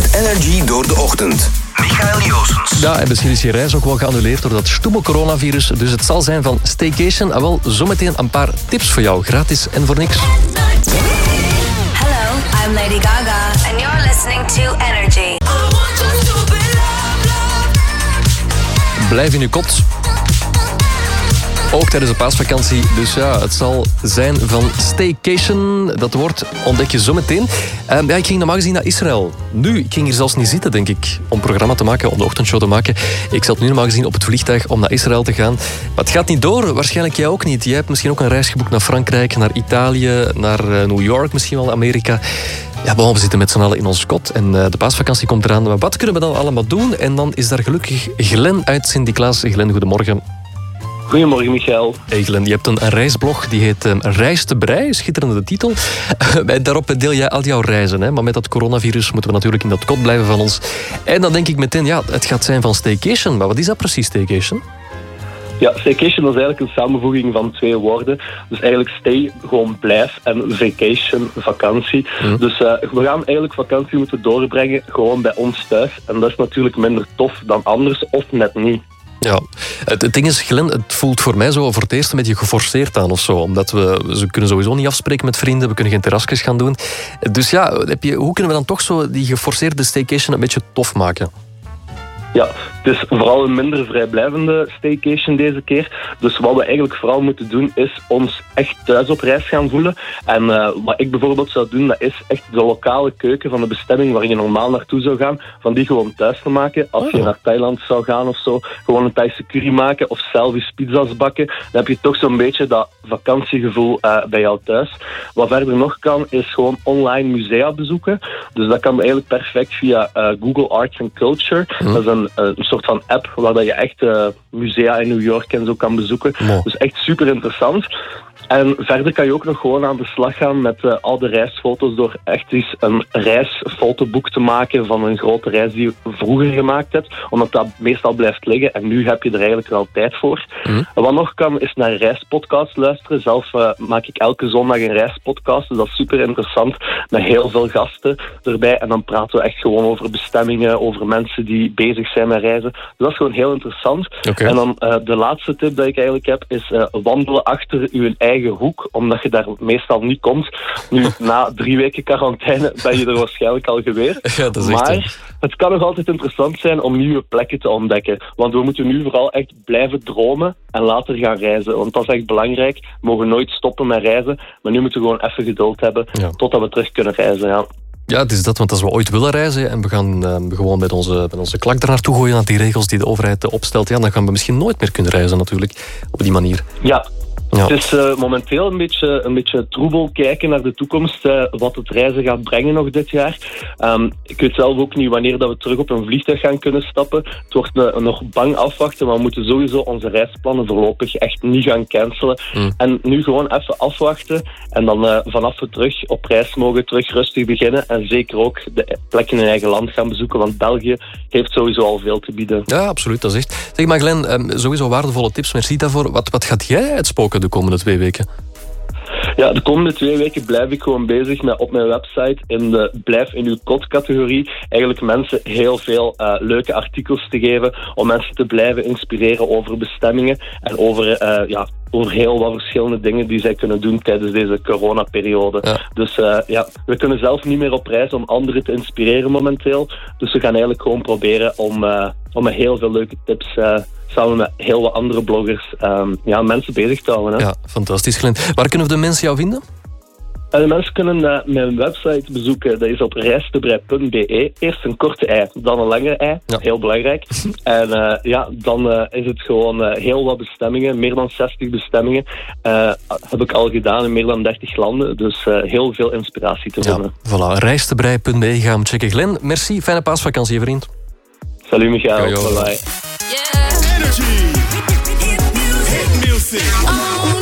Met Energy door de ochtend. Michael Joosens. Ja, en misschien is je reis ook wel geannuleerd door dat stomme coronavirus. Dus het zal zijn van Staycation. En wel zometeen een paar tips voor jou. Gratis en voor niks. Hello, I'm Lady Gaga, and you're listening to Energy. Blijf in je kot. Ook tijdens de paasvakantie. Dus ja, het zal zijn van staycation. Dat woord ontdek je zo meteen. Ehm, ja, ik ging normaal gezien naar Israël. Nu, ik ging hier zelfs niet zitten, denk ik, om programma te maken, om de ochtendshow te maken. Ik zat nu normaal gezien op het vliegtuig om naar Israël te gaan. Maar het gaat niet door, waarschijnlijk jij ook niet. Jij hebt misschien ook een reis geboekt naar Frankrijk, naar Italië, naar eh, New York, misschien wel Amerika. Ja, bon, we zitten met z'n allen in ons kot en eh, de paasvakantie komt eraan. Maar wat kunnen we dan allemaal doen? En dan is daar gelukkig Glen uit Sint-Niklaas. Glen, goedemorgen. Goedemorgen, Michael. Hey Glenn, je hebt een, een reisblog die heet um, Reis te Brei, schitterende titel. Daarop deel jij al jouw reizen, hè? maar met dat coronavirus moeten we natuurlijk in dat kot blijven van ons. En dan denk ik meteen, ja, het gaat zijn van staycation. Maar wat is dat precies, staycation? Ja, staycation is eigenlijk een samenvoeging van twee woorden. Dus eigenlijk stay, gewoon blijf, en vacation, vakantie. Dus uh, we gaan eigenlijk vakantie moeten doorbrengen gewoon bij ons thuis. En dat is natuurlijk minder tof dan anders, of net niet. Ja, het, ding is, Glenn, het voelt voor mij zo voor het eerst een beetje geforceerd aan of zo. Omdat we, we kunnen sowieso niet afspreken met vrienden, we kunnen geen terrasjes gaan doen. Dus ja, heb je, hoe kunnen we dan toch zo die geforceerde staycation een beetje tof maken? Ja, het is vooral een minder vrijblijvende staycation deze keer. Dus wat we eigenlijk vooral moeten doen, is ons echt thuis op reis gaan voelen. En eh, wat ik bijvoorbeeld zou doen, dat is echt de lokale keuken van de bestemming waar je normaal naartoe zou gaan, van die gewoon thuis te maken. Als je Oh. naar Thailand zou gaan of zo, gewoon een Thaise curry maken of zelf eens pizza's bakken, dan heb je toch zo'n beetje dat vakantiegevoel eh, bij jou thuis. Wat verder nog kan, is gewoon online musea bezoeken. Dus dat kan eigenlijk perfect via eh, Google Arts and Culture. Dat is een, eh, een soort van app waar je echt eh, musea in New York en zo kan bezoeken. Dus echt super interessant. En verder kan je ook nog gewoon aan de slag gaan met eh, al de reisfoto's door echt eens een reisfotoboek te maken van een grote reis die je vroeger gemaakt hebt, omdat dat meestal blijft liggen en nu heb je er eigenlijk wel tijd voor. En wat nog kan is naar reispodcasts luisteren. Zelf maak ik elke zondag een reispodcast, dus dat is super interessant met heel veel gasten erbij en dan praten we echt gewoon over bestemmingen, over mensen die bezig zijn met reizen. Dus dat is gewoon heel interessant. En dan eh, de laatste tip dat ik eigenlijk heb is eh, wandelen achter uw eigen hoek, omdat je daar meestal niet komt. Nu, na drie weken quarantaine ben je er waarschijnlijk al geweest. Ja, dat is echt, maar het kan nog altijd interessant zijn om nieuwe plekken te ontdekken. Want we moeten nu vooral echt blijven dromen en later gaan reizen. Want dat is echt belangrijk. We mogen nooit stoppen met reizen. Maar nu moeten we gewoon even geduld hebben Ja. totdat we terug kunnen reizen. Ja. Ja, het is dat, want als we ooit willen reizen en we gaan eh, gewoon met onze, met onze klak er naartoe gooien, aan die regels die de overheid eh, opstelt, ja, dan gaan we misschien nooit meer kunnen reizen natuurlijk, op die manier. Ja, Ja. Het is eh, momenteel een beetje, een beetje troebel kijken naar de toekomst, eh, wat het reizen gaat brengen nog dit jaar. Ehm, ik weet zelf ook niet wanneer dat we terug op een vliegtuig gaan kunnen stappen. Het wordt eh, nog bang afwachten, maar we moeten sowieso onze reisplannen voorlopig echt niet gaan cancelen. Mm. En nu gewoon even afwachten en dan vanaf we terug op reis mogen, terug rustig beginnen. En zeker ook de plekken in eigen land gaan bezoeken, want België heeft sowieso al veel te bieden. Ja, absoluut, dat is echt. Zeg maar Glenn, ehm, sowieso waardevolle tips, merci daarvoor. Wat, wat gaat jij uitspoken de komende twee weken? Ja, de komende twee weken blijf ik gewoon bezig met op mijn website in de blijf in uw kot categorie eigenlijk mensen heel veel eh, leuke artikels te geven om mensen te blijven inspireren over bestemmingen en over, eh, ja, over heel wat verschillende dingen die zij kunnen doen tijdens deze coronaperiode. Ja. Dus eh, ja, we kunnen zelf niet meer op reis om anderen te inspireren momenteel. Dus we gaan eigenlijk gewoon proberen om, eh, om met heel veel leuke tips eh, samen met heel wat andere bloggers ehm, ja, mensen bezig te houden. Hè. Ja, fantastisch Glenn. Waar kunnen de mensen jou vinden? En de mensen kunnen eh, mijn website bezoeken. Dat is op reistebrei.be. Eerst een korte ei, dan een langere ei. Ja. Heel belangrijk. en eh, ja, dan eh, is het gewoon eh, heel wat bestemmingen. Meer dan 60 bestemmingen eh, heb ik al gedaan in meer dan 30 landen. Dus eh, heel veel inspiratie te Ja, vinden. voilà. Reistebrei.be, ga hem checken. Glenn, merci. Fijne paasvakantie, vriend. Salut Michael. Bye bye. Yeah. Energy. Hit music. Oh